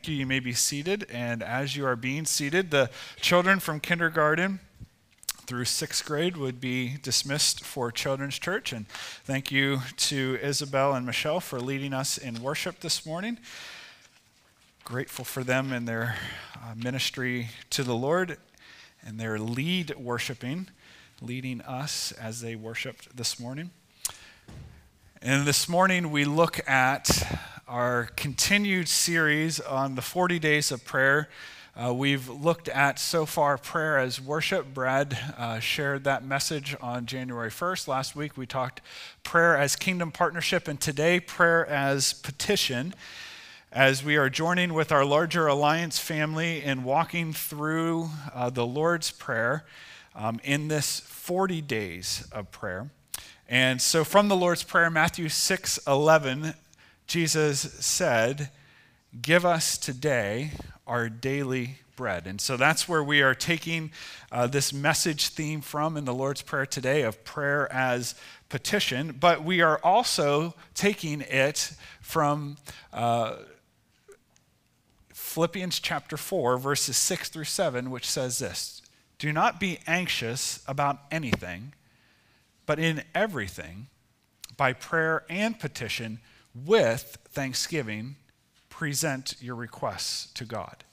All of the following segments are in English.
Thank you. You may be seated. And as you are being seated, the children from kindergarten through sixth grade would be dismissed for Children's Church. And thank you to Isabel and Michelle for leading us in worship this morning. Grateful for them and their uh, ministry to the Lord and their lead worshiping, leading us as they worshiped this morning. And this morning we look at our continued series on the 40 days of prayer. Uh, we've looked at so far prayer as worship. Brad uh, shared that message on January 1st. Last week we talked prayer as kingdom partnership, and today prayer as petition. As we are joining with our larger alliance family in walking through uh, the Lord's Prayer um, in this 40 days of prayer. And so from the Lord's Prayer, Matthew 6 11, Jesus said, Give us today our daily bread. And so that's where we are taking uh, this message theme from in the Lord's Prayer today of prayer as petition, but we are also taking it from uh, Philippians chapter 4, verses 6 through 7, which says this Do not be anxious about anything but in everything, by prayer and petition, with thanksgiving, present your requests to God.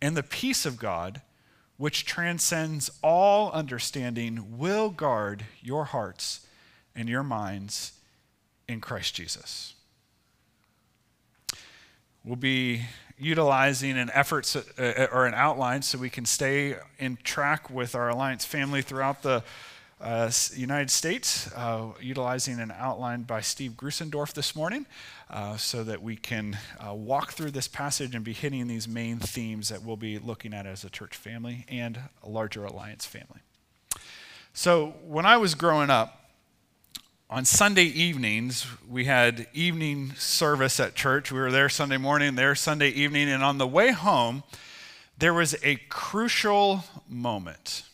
And the peace of God, which transcends all understanding, will guard your hearts and your minds in Christ Jesus. We'll be utilizing an effort uh, or an outline so we can stay in track with our Alliance family throughout the uh, United States, uh, utilizing an outline by Steve Grusendorf this morning, uh, so that we can uh, walk through this passage and be hitting these main themes that we'll be looking at as a church family and a larger alliance family. So, when I was growing up, on Sunday evenings, we had evening service at church. We were there Sunday morning, there Sunday evening, and on the way home, there was a crucial moment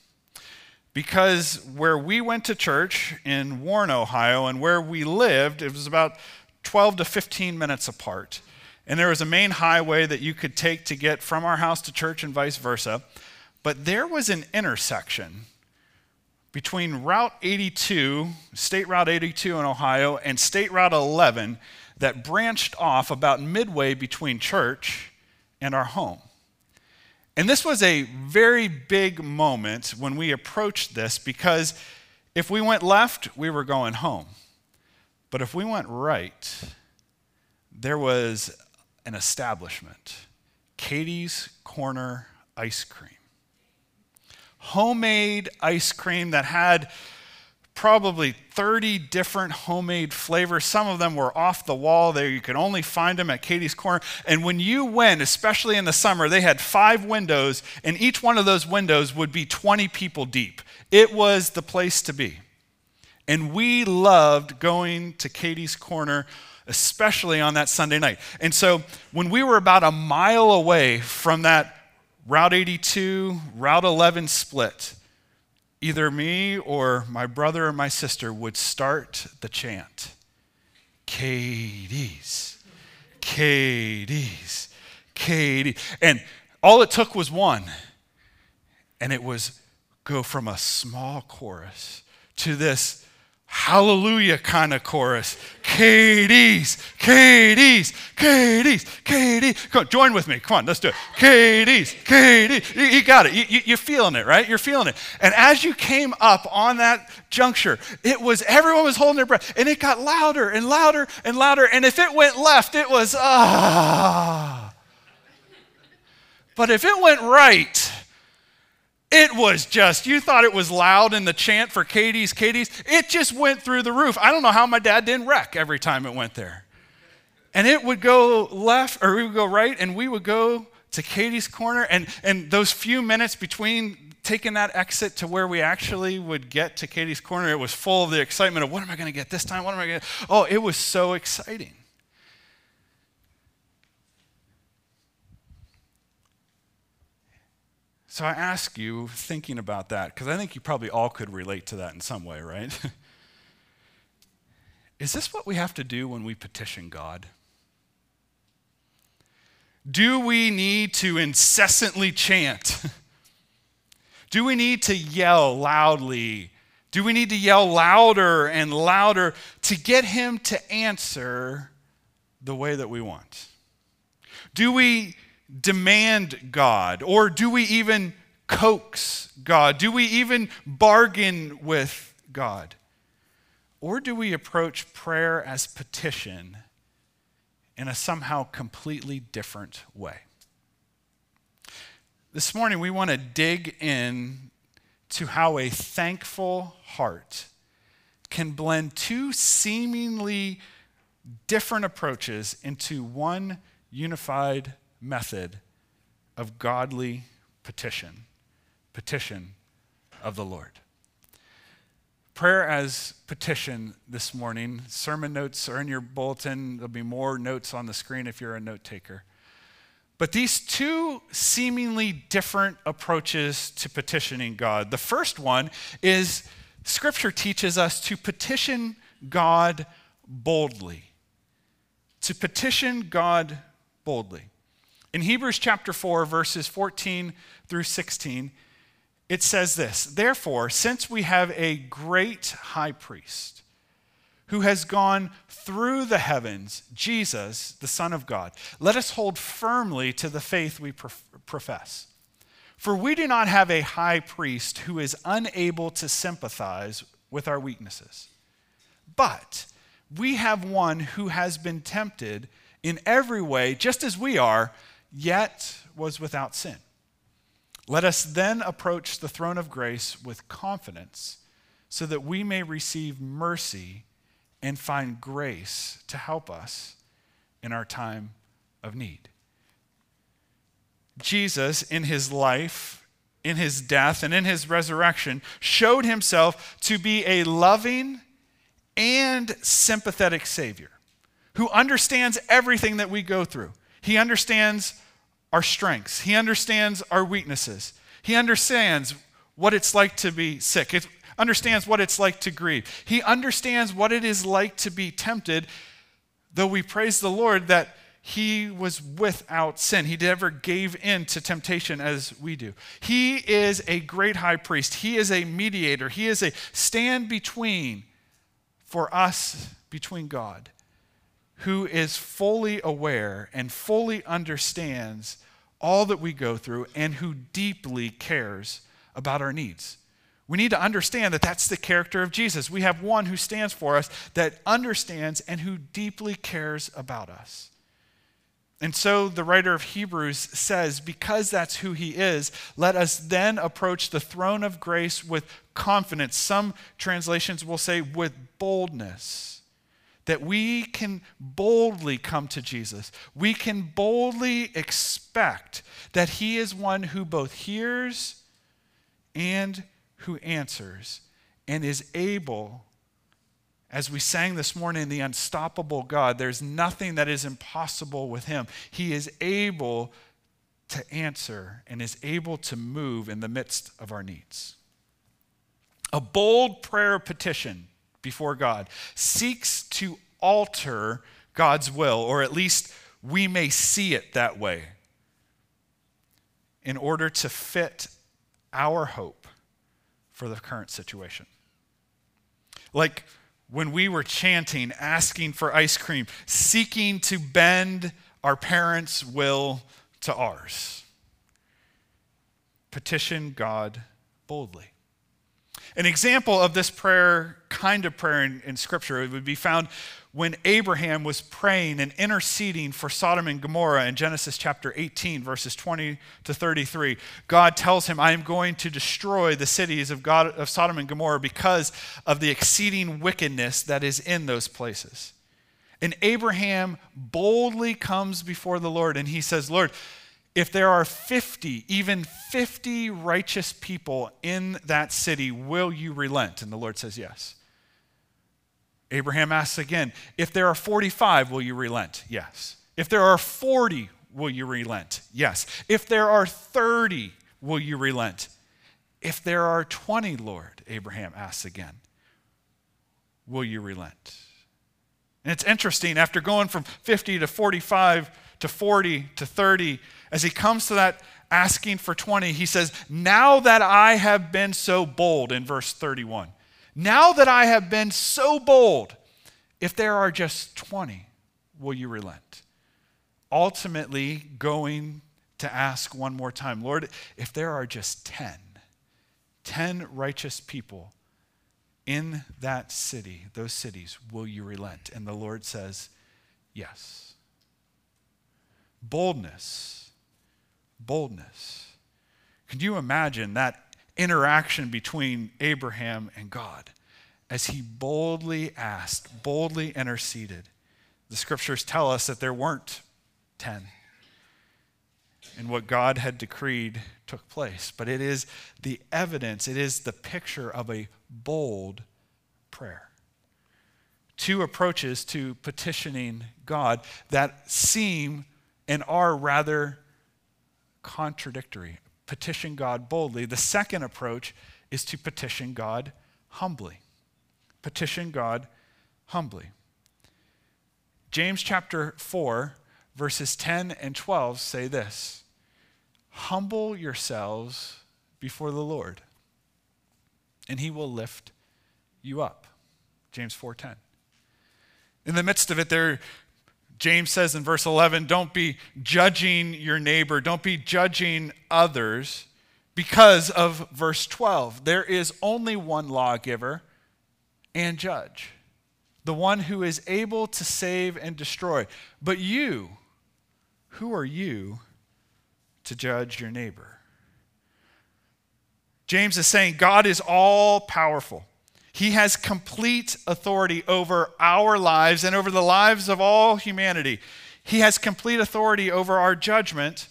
because where we went to church in Warren, Ohio, and where we lived, it was about 12 to 15 minutes apart. And there was a main highway that you could take to get from our house to church and vice versa. But there was an intersection between Route 82, State Route 82 in Ohio, and State Route 11 that branched off about midway between church and our home. And this was a very big moment when we approached this because if we went left, we were going home. But if we went right, there was an establishment Katie's Corner Ice Cream. Homemade ice cream that had probably 30 different homemade flavors. Some of them were off the wall there. You could only find them at Katie's Corner. And when you went, especially in the summer, they had five windows, and each one of those windows would be 20 people deep. It was the place to be. And we loved going to Katie's Corner, especially on that Sunday night. And so when we were about a mile away from that Route 82, Route 11 split, either me or my brother or my sister would start the chant Katie's, Katie's, Katie. And all it took was one. And it was go from a small chorus to this hallelujah kind of chorus. Katie's, Katie's, Katie's, Katie. Come on, join with me. Come on, let's do it. Katie's, Katie's. You, you got it. You, you, you're feeling it, right? You're feeling it. And as you came up on that juncture, it was everyone was holding their breath, and it got louder and louder and louder. And if it went left, it was ah. But if it went right, it was just, you thought it was loud in the chant for Katie's, Katie's. It just went through the roof. I don't know how my dad didn't wreck every time it went there. And it would go left, or we would go right, and we would go to Katie's corner. And, and those few minutes between taking that exit to where we actually would get to Katie's corner, it was full of the excitement of what am I going to get this time? What am I going to Oh, it was so exciting. So I ask you, thinking about that, because I think you probably all could relate to that in some way, right? Is this what we have to do when we petition God? Do we need to incessantly chant? Do we need to yell loudly? Do we need to yell louder and louder to get him to answer the way that we want? Do we demand God? Or do we even coax God? Do we even bargain with God? Or do we approach prayer as petition in a somehow completely different way? This morning, we want to dig in to how a thankful heart can blend two seemingly different approaches into one unified method of godly petition, petition of the Lord. Prayer as petition this morning. Sermon notes are in your bulletin. There'll be more notes on the screen if you're a note taker. But these two seemingly different approaches to petitioning God. The first one is Scripture teaches us to petition God boldly. To petition God boldly. In Hebrews chapter 4, verses 14 through 16, it says this Therefore, since we have a great high priest, who has gone through the heavens, Jesus, the Son of God. Let us hold firmly to the faith we profess. For we do not have a high priest who is unable to sympathize with our weaknesses, but we have one who has been tempted in every way, just as we are, yet was without sin. Let us then approach the throne of grace with confidence so that we may receive mercy and find grace to help us in our time of need. Jesus, in his life, in his death, and in his resurrection, showed himself to be a loving and sympathetic Savior who understands everything that we go through. He understands our strengths, he understands our weaknesses, he understands what it's like to be sick. It's, understands what it's like to grieve. He understands what it is like to be tempted, though we praise the Lord that he was without sin. He never gave in to temptation as we do. He is a great high priest. He is a mediator. He is a stand between for us between God, who is fully aware and fully understands all that we go through and who deeply cares about our needs. We need to understand that that's the character of Jesus. We have one who stands for us, that understands, and who deeply cares about us. And so the writer of Hebrews says, because that's who he is, let us then approach the throne of grace with confidence. Some translations will say with boldness, that we can boldly come to Jesus. We can boldly expect that he is one who both hears and who answers and is able, as we sang this morning, the unstoppable God, there's nothing that is impossible with him. He is able to answer and is able to move in the midst of our needs. A bold prayer petition before God seeks to alter God's will, or at least we may see it that way, in order to fit our hope for the current situation. Like when we were chanting, asking for ice cream, seeking to bend our parents' will to ours. Petition God boldly. An example of this prayer, kind of prayer in, in Scripture, it would be found when Abraham was praying and interceding for Sodom and Gomorrah in Genesis chapter 18, verses 20 to 33. God tells him, I am going to destroy the cities of, God, of Sodom and Gomorrah because of the exceeding wickedness that is in those places. And Abraham boldly comes before the Lord and he says, Lord, if there are 50, even 50 righteous people in that city, will you relent? And the Lord says, Yes. Abraham asks again, If there are 45, will you relent? Yes. If there are 40, will you relent? Yes. If there are 30, will you relent? If there are 20, Lord, Abraham asks again, will you relent? And it's interesting, after going from 50 to 45 to 40 to 30. As he comes to that asking for 20, he says, Now that I have been so bold, in verse 31, now that I have been so bold, if there are just 20, will you relent? Ultimately, going to ask one more time, Lord, if there are just 10, 10 righteous people in that city, those cities, will you relent? And the Lord says, Yes. Boldness. Boldness. Can you imagine that interaction between Abraham and God as he boldly asked, boldly interceded? The scriptures tell us that there weren't 10 and what God had decreed took place. But it is the evidence, it is the picture of a bold prayer. Two approaches to petitioning God that seem and are rather contradictory. Petition God boldly. The second approach is to petition God humbly. Petition God humbly. James chapter 4, verses 10 and 12 say this Humble yourselves before the Lord, and he will lift you up. James 4:10. In the midst of it there James says in verse 11, don't be judging your neighbor, don't be judging others because of verse 12. There is only one lawgiver and judge, the one who is able to save and destroy. But you, who are you to judge your neighbor. James is saying God is all powerful. He has complete authority over our lives and over the lives of all humanity. He has complete authority over our judgment,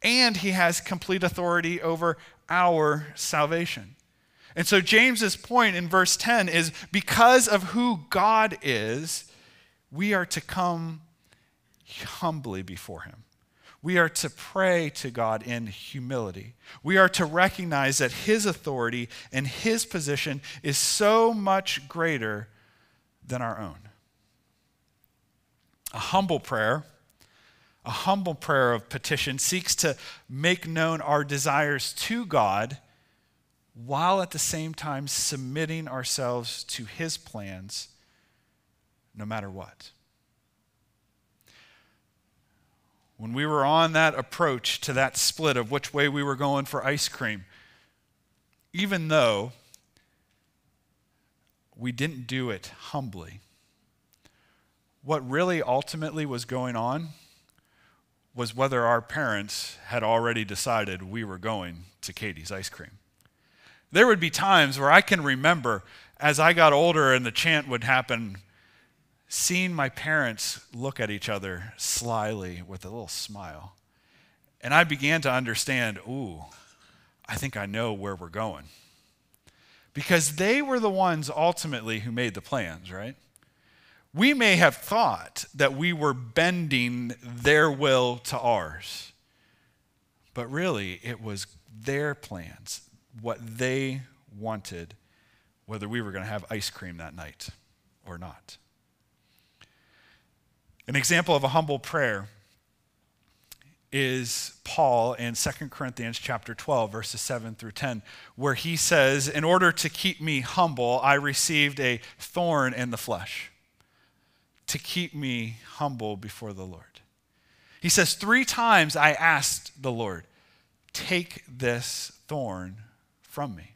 and he has complete authority over our salvation. And so, James's point in verse 10 is because of who God is, we are to come humbly before him. We are to pray to God in humility. We are to recognize that His authority and His position is so much greater than our own. A humble prayer, a humble prayer of petition, seeks to make known our desires to God while at the same time submitting ourselves to His plans no matter what. When we were on that approach to that split of which way we were going for ice cream, even though we didn't do it humbly, what really ultimately was going on was whether our parents had already decided we were going to Katie's ice cream. There would be times where I can remember as I got older and the chant would happen seeing my parents look at each other slyly with a little smile. And I began to understand ooh, I think I know where we're going. Because they were the ones ultimately who made the plans, right? We may have thought that we were bending their will to ours, but really it was their plans, what they wanted, whether we were going to have ice cream that night or not. An example of a humble prayer is Paul in 2 Corinthians chapter 12 verses 7 through 10 where he says in order to keep me humble I received a thorn in the flesh to keep me humble before the Lord. He says 3 times I asked the Lord take this thorn from me.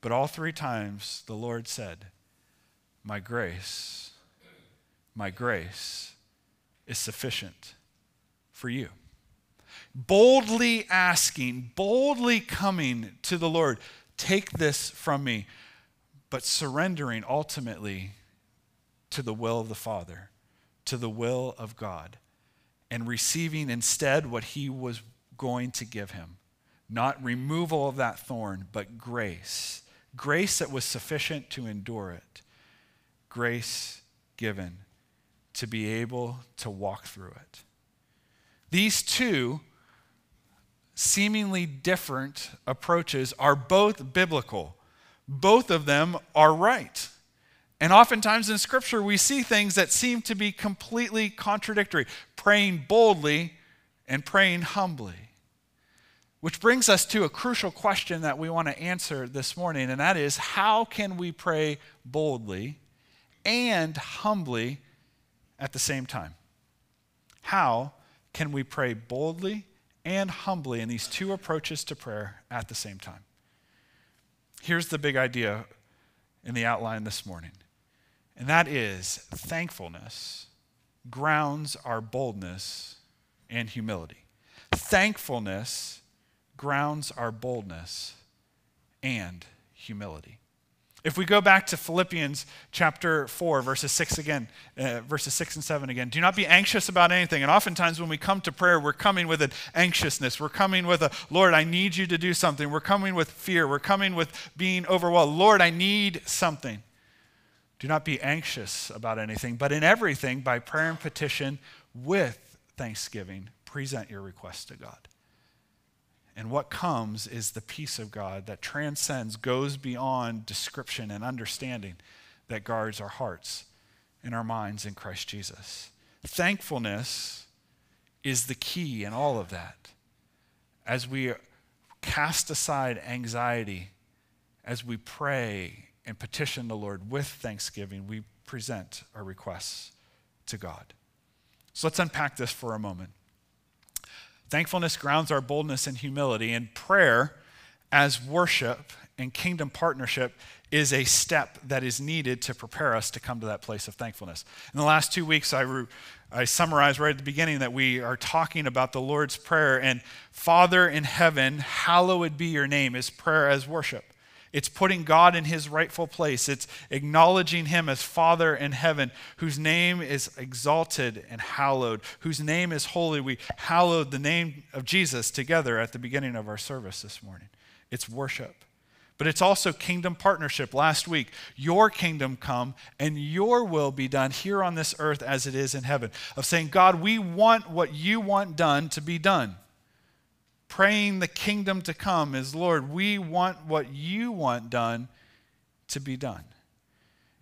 But all 3 times the Lord said my grace my grace is sufficient for you. Boldly asking, boldly coming to the Lord, take this from me, but surrendering ultimately to the will of the Father, to the will of God, and receiving instead what he was going to give him. Not removal of that thorn, but grace. Grace that was sufficient to endure it. Grace given to be able to walk through it. These two seemingly different approaches are both biblical. Both of them are right. And oftentimes in Scripture, we see things that seem to be completely contradictory. praying boldly and praying humbly. Which brings us to a crucial question that we want to answer this morning, and that is how can we pray boldly and humbly at the same time? How can we pray boldly and humbly in these two approaches to prayer at the same time? Here's the big idea in the outline this morning, and that is thankfulness grounds our boldness and humility. Thankfulness grounds our boldness and humility. If we go back to Philippians chapter 4, verses 6 again, uh, verses 6 and 7 again, do not be anxious about anything. And oftentimes when we come to prayer, we're coming with an anxiousness. We're coming with a, Lord, I need you to do something. We're coming with fear. We're coming with being overwhelmed. Lord, I need something. Do not be anxious about anything, but in everything, by prayer and petition, with thanksgiving, present your requests to God. And what comes is the peace of God that transcends, goes beyond description and understanding that guards our hearts and our minds in Christ Jesus. Thankfulness is the key in all of that. As we cast aside anxiety, as we pray and petition the Lord with thanksgiving, we present our requests to God. So let's unpack this for a moment. Thankfulness grounds our boldness and humility, and prayer as worship and kingdom partnership is a step that is needed to prepare us to come to that place of thankfulness. In the last two weeks, I, re- I summarized right at the beginning that we are talking about the Lord's Prayer, and Father in heaven, hallowed be your name, is prayer as worship. It's putting God in his rightful place. It's acknowledging him as Father in heaven, whose name is exalted and hallowed, whose name is holy. We hallowed the name of Jesus together at the beginning of our service this morning. It's worship. But it's also kingdom partnership. Last week, your kingdom come and your will be done here on this earth as it is in heaven. Of saying, God, we want what you want done to be done praying the kingdom to come is Lord, we want what you want done to be done.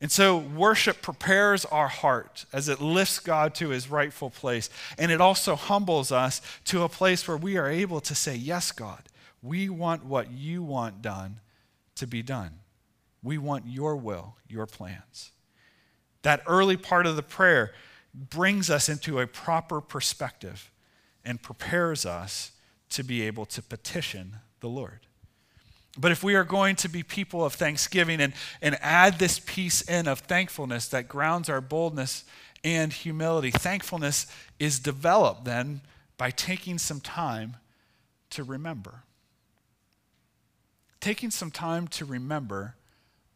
And so worship prepares our heart as it lifts God to his rightful place. And it also humbles us to a place where we are able to say, Yes, God, we want what you want done to be done. We want your will, your plans. That early part of the prayer brings us into a proper perspective and prepares us to be able to petition the Lord. But if we are going to be people of thanksgiving and, and add this piece in of thankfulness that grounds our boldness and humility, thankfulness is developed then by taking some time to remember. Taking some time to remember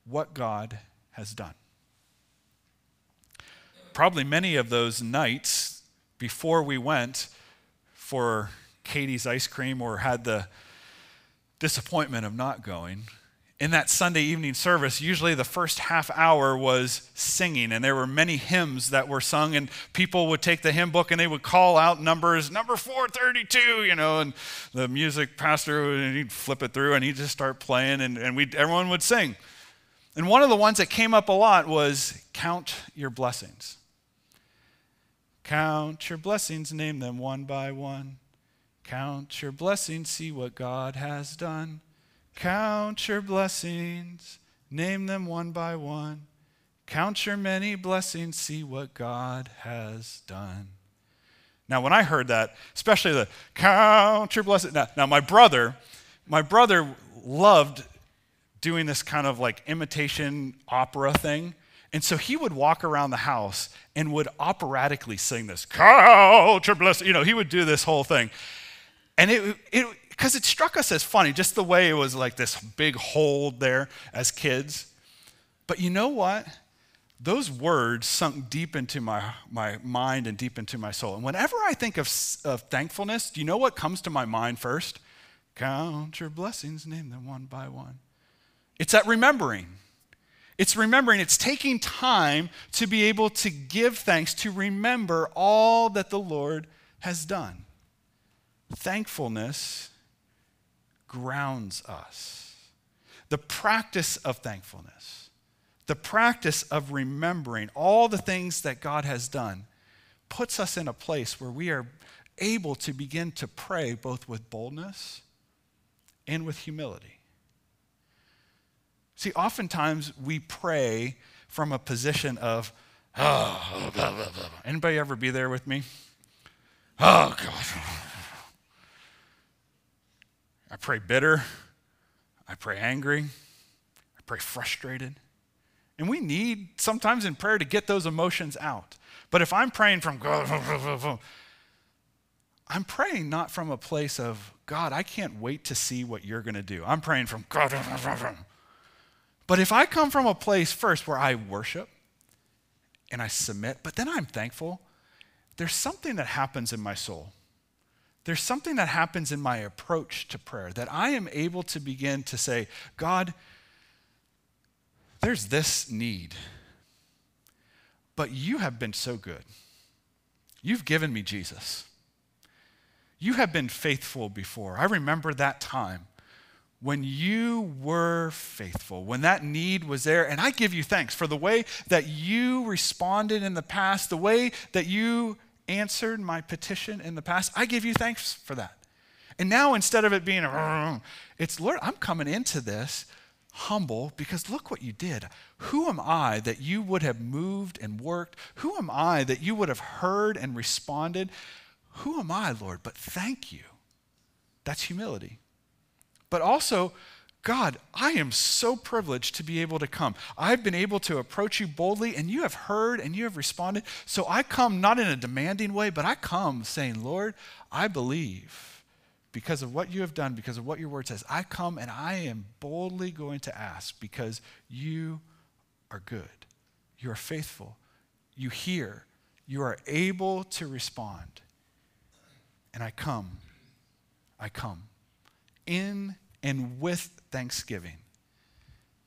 what God has done. Probably many of those nights before we went for Katie's ice cream or had the disappointment of not going, in that Sunday evening service, usually the first half hour was singing, and there were many hymns that were sung, and people would take the hymn book and they would call out numbers, number 432, you know, and the music pastor would he'd flip it through and he'd just start playing, and, and we everyone would sing. And one of the ones that came up a lot was Count Your Blessings. Count your blessings, name them one by one. Count your blessings, see what God has done. Count your blessings, name them one by one. Count your many blessings, see what God has done. Now, when I heard that, especially the count your blessings, now, now my brother, my brother loved doing this kind of like imitation opera thing. And so he would walk around the house and would operatically sing this, count your blessings. You know, he would do this whole thing. And it, it, because it struck us as funny, just the way it was like this big hold there as kids. But you know what? Those words sunk deep into my, my mind and deep into my soul. And whenever I think of, of thankfulness, do you know what comes to my mind first? Count your blessings, name them one by one. It's that remembering. It's remembering, it's taking time to be able to give thanks, to remember all that the Lord has done. Thankfulness grounds us. The practice of thankfulness, the practice of remembering all the things that God has done, puts us in a place where we are able to begin to pray both with boldness and with humility. See, oftentimes we pray from a position of, oh, blah, blah, blah. anybody ever be there with me? Oh, God. I pray bitter. I pray angry. I pray frustrated. And we need sometimes in prayer to get those emotions out. But if I'm praying from God, I'm praying not from a place of, God, I can't wait to see what you're going to do. I'm praying from God. But if I come from a place first where I worship and I submit, but then I'm thankful, there's something that happens in my soul. There's something that happens in my approach to prayer that I am able to begin to say, God, there's this need, but you have been so good. You've given me Jesus. You have been faithful before. I remember that time when you were faithful, when that need was there. And I give you thanks for the way that you responded in the past, the way that you answered my petition in the past. I give you thanks for that. And now instead of it being, it's Lord, I'm coming into this humble because look what you did. Who am I that you would have moved and worked? Who am I that you would have heard and responded? Who am I, Lord? But thank you. That's humility but also, God, I am so privileged to be able to come. I've been able to approach you boldly, and you have heard and you have responded. So I come not in a demanding way, but I come saying, Lord, I believe because of what you have done, because of what your word says. I come and I am boldly going to ask because you are good. You are faithful. You hear. You are able to respond. And I come. I come in and with thanksgiving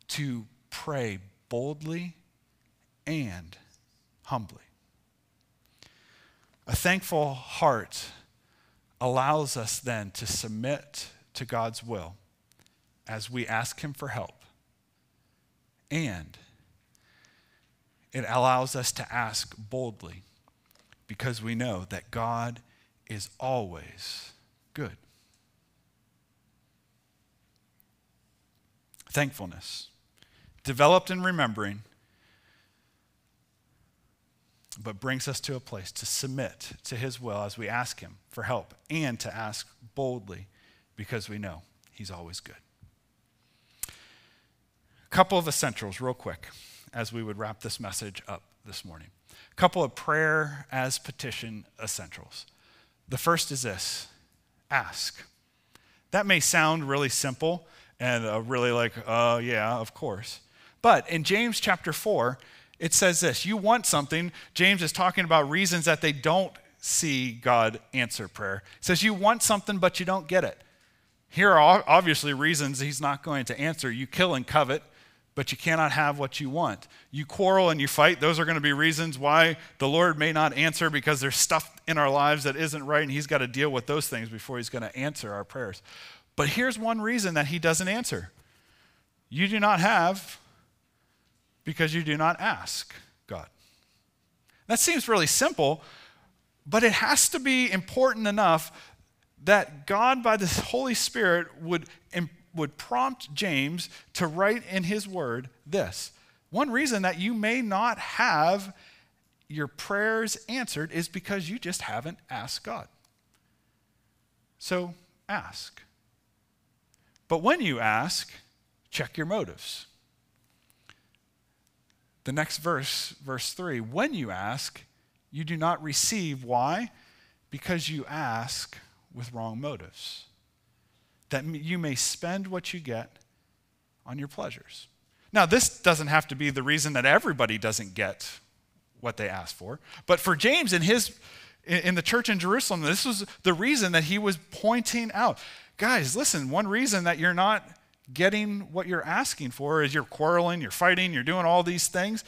to pray boldly and humbly. A thankful heart allows us then to submit to God's will as we ask Him for help. And it allows us to ask boldly because we know that God is always good. Thankfulness, developed in remembering, but brings us to a place to submit to His will as we ask Him for help and to ask boldly because we know He's always good. A couple of essentials, real quick, as we would wrap this message up this morning. A couple of prayer as petition essentials. The first is this ask. That may sound really simple, and uh, really like, uh, yeah, of course. But in James chapter 4, it says this You want something. James is talking about reasons that they don't see God answer prayer. He says, You want something, but you don't get it. Here are obviously reasons he's not going to answer. You kill and covet, but you cannot have what you want. You quarrel and you fight. Those are going to be reasons why the Lord may not answer because there's stuff in our lives that isn't right, and he's got to deal with those things before he's going to answer our prayers. But here's one reason that he doesn't answer you do not have because you do not ask God. That seems really simple, but it has to be important enough that God, by the Holy Spirit, would, would prompt James to write in his word this. One reason that you may not have your prayers answered is because you just haven't asked God. So ask. But when you ask, check your motives. The next verse, verse 3 when you ask, you do not receive. Why? Because you ask with wrong motives. That you may spend what you get on your pleasures. Now, this doesn't have to be the reason that everybody doesn't get what they ask for. But for James in his in the church in Jerusalem, this was the reason that he was pointing out. Guys, listen, one reason that you're not getting what you're asking for is you're quarreling, you're fighting, you're doing all these things.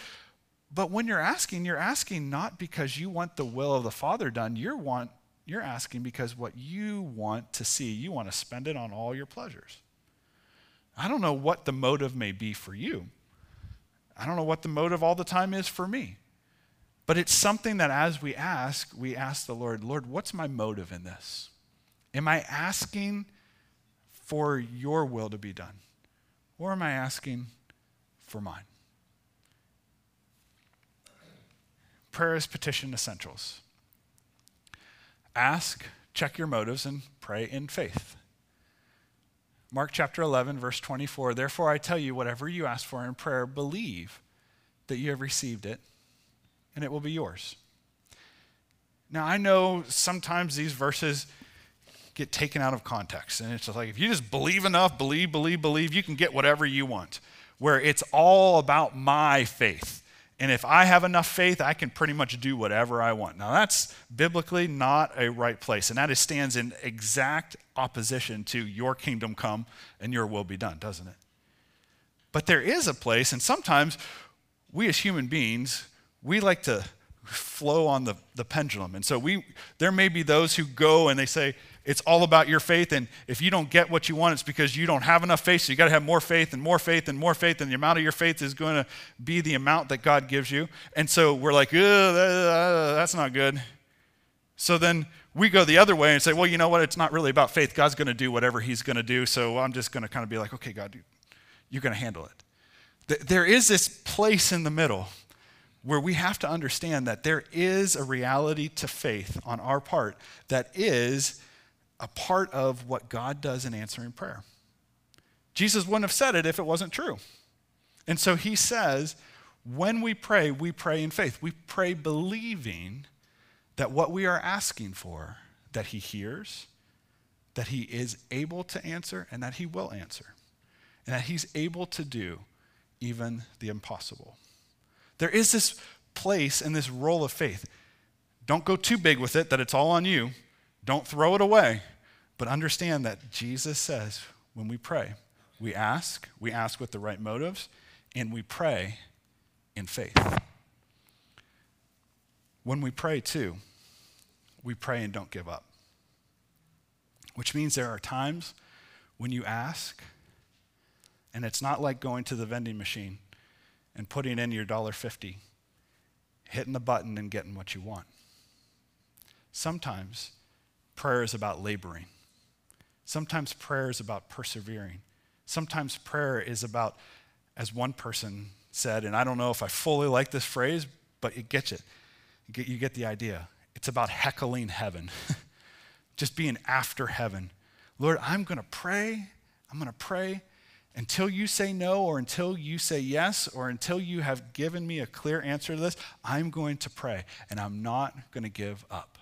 But when you're asking, you're asking not because you want the will of the Father done. You're, want, you're asking because what you want to see, you want to spend it on all your pleasures. I don't know what the motive may be for you. I don't know what the motive all the time is for me. But it's something that as we ask, we ask the Lord, Lord, what's my motive in this? Am I asking for your will to be done? Or am I asking for mine? Prayer is petition essentials. Ask, check your motives, and pray in faith. Mark chapter 11, verse 24 Therefore I tell you, whatever you ask for in prayer, believe that you have received it, and it will be yours. Now, I know sometimes these verses get taken out of context, and it's just like if you just believe enough, believe, believe, believe, you can get whatever you want, where it's all about my faith. And if I have enough faith, I can pretty much do whatever I want. Now, that's biblically not a right place. And that stands in exact opposition to your kingdom come and your will be done, doesn't it? But there is a place, and sometimes we as human beings, we like to flow on the, the pendulum. And so we there may be those who go and they say, it's all about your faith. And if you don't get what you want, it's because you don't have enough faith. So you got to have more faith and more faith and more faith. And the amount of your faith is going to be the amount that God gives you. And so we're like, uh, uh, that's not good. So then we go the other way and say, well, you know what? It's not really about faith. God's going to do whatever He's going to do. So I'm just going to kind of be like, okay, God, you're going to handle it. There is this place in the middle where we have to understand that there is a reality to faith on our part that is a part of what God does in answering prayer. Jesus wouldn't have said it if it wasn't true. And so he says, when we pray, we pray in faith. We pray believing that what we are asking for, that he hears, that he is able to answer, and that he will answer, and that he's able to do even the impossible. There is this place and this role of faith. Don't go too big with it that it's all on you. Don't throw it away, but understand that Jesus says when we pray, we ask, we ask with the right motives, and we pray in faith. When we pray, too, we pray and don't give up. Which means there are times when you ask, and it's not like going to the vending machine and putting in your dollar fifty, hitting the button and getting what you want. Sometimes prayer is about laboring. Sometimes prayer is about persevering. Sometimes prayer is about, as one person said, and I don't know if I fully like this phrase, but it gets it. You get, you get the idea. It's about heckling heaven, just being after heaven. Lord, I'm going to pray. I'm going to pray until you say no, or until you say yes, or until you have given me a clear answer to this. I'm going to pray, and I'm not going to give up.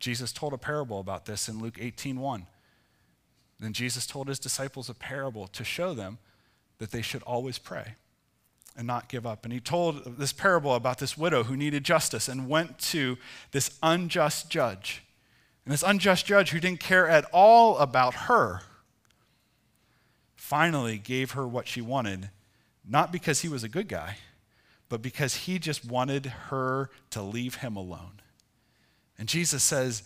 Jesus told a parable about this in Luke 18:1. Then Jesus told his disciples a parable to show them that they should always pray and not give up. And he told this parable about this widow who needed justice and went to this unjust judge. And this unjust judge who didn't care at all about her finally gave her what she wanted, not because he was a good guy, but because he just wanted her to leave him alone. And Jesus says,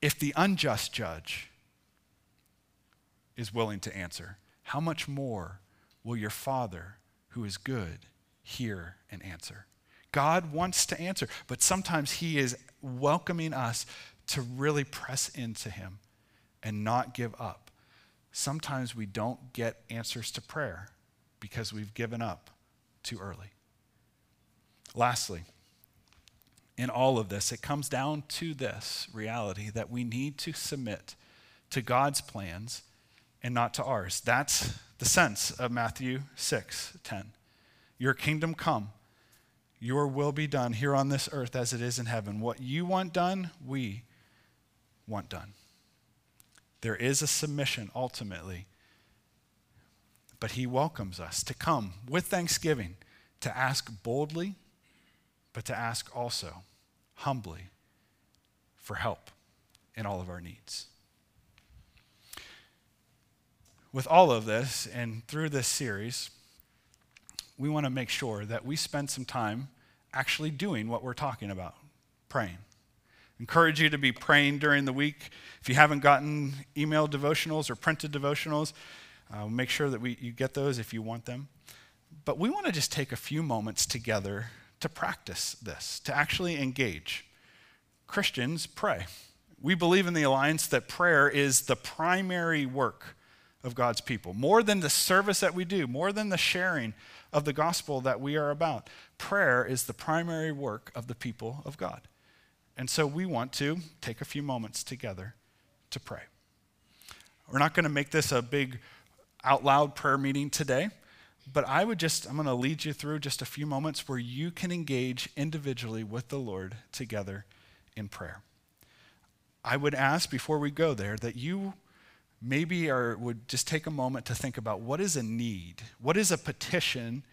if the unjust judge is willing to answer, how much more will your Father, who is good, hear and answer? God wants to answer, but sometimes He is welcoming us to really press into Him and not give up. Sometimes we don't get answers to prayer because we've given up too early. Lastly, in all of this, it comes down to this reality that we need to submit to God's plans and not to ours. That's the sense of Matthew 6 10. Your kingdom come, your will be done here on this earth as it is in heaven. What you want done, we want done. There is a submission ultimately, but He welcomes us to come with thanksgiving, to ask boldly, but to ask also humbly for help in all of our needs. With all of this and through this series, we want to make sure that we spend some time actually doing what we're talking about praying. Encourage you to be praying during the week. If you haven't gotten email devotionals or printed devotionals, uh, make sure that we, you get those if you want them. But we want to just take a few moments together to practice this, to actually engage. Christians pray. We believe in the alliance that prayer is the primary work of God's people, more than the service that we do, more than the sharing of the gospel that we are about. Prayer is the primary work of the people of God. And so we want to take a few moments together to pray. We're not going to make this a big out loud prayer meeting today, but I would just, I'm going to lead you through just a few moments where you can engage individually with the Lord together in prayer. I would ask before we go there that you maybe are, would just take a moment to think about what is a need? What is a petition?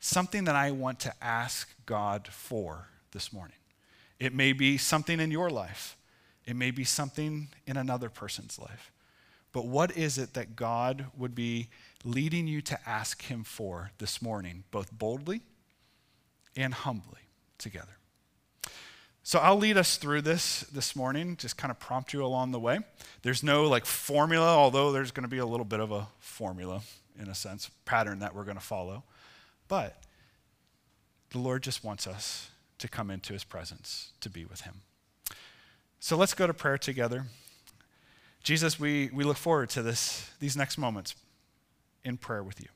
Something that I want to ask God for this morning. It may be something in your life, it may be something in another person's life. But what is it that God would be leading you to ask Him for this morning, both boldly and humbly together? So I'll lead us through this this morning, just kind of prompt you along the way. There's no like formula, although there's going to be a little bit of a formula in a sense, pattern that we're going to follow. But the Lord just wants us to come into his presence, to be with him. So let's go to prayer together. Jesus, we, we look forward to this, these next moments in prayer with you.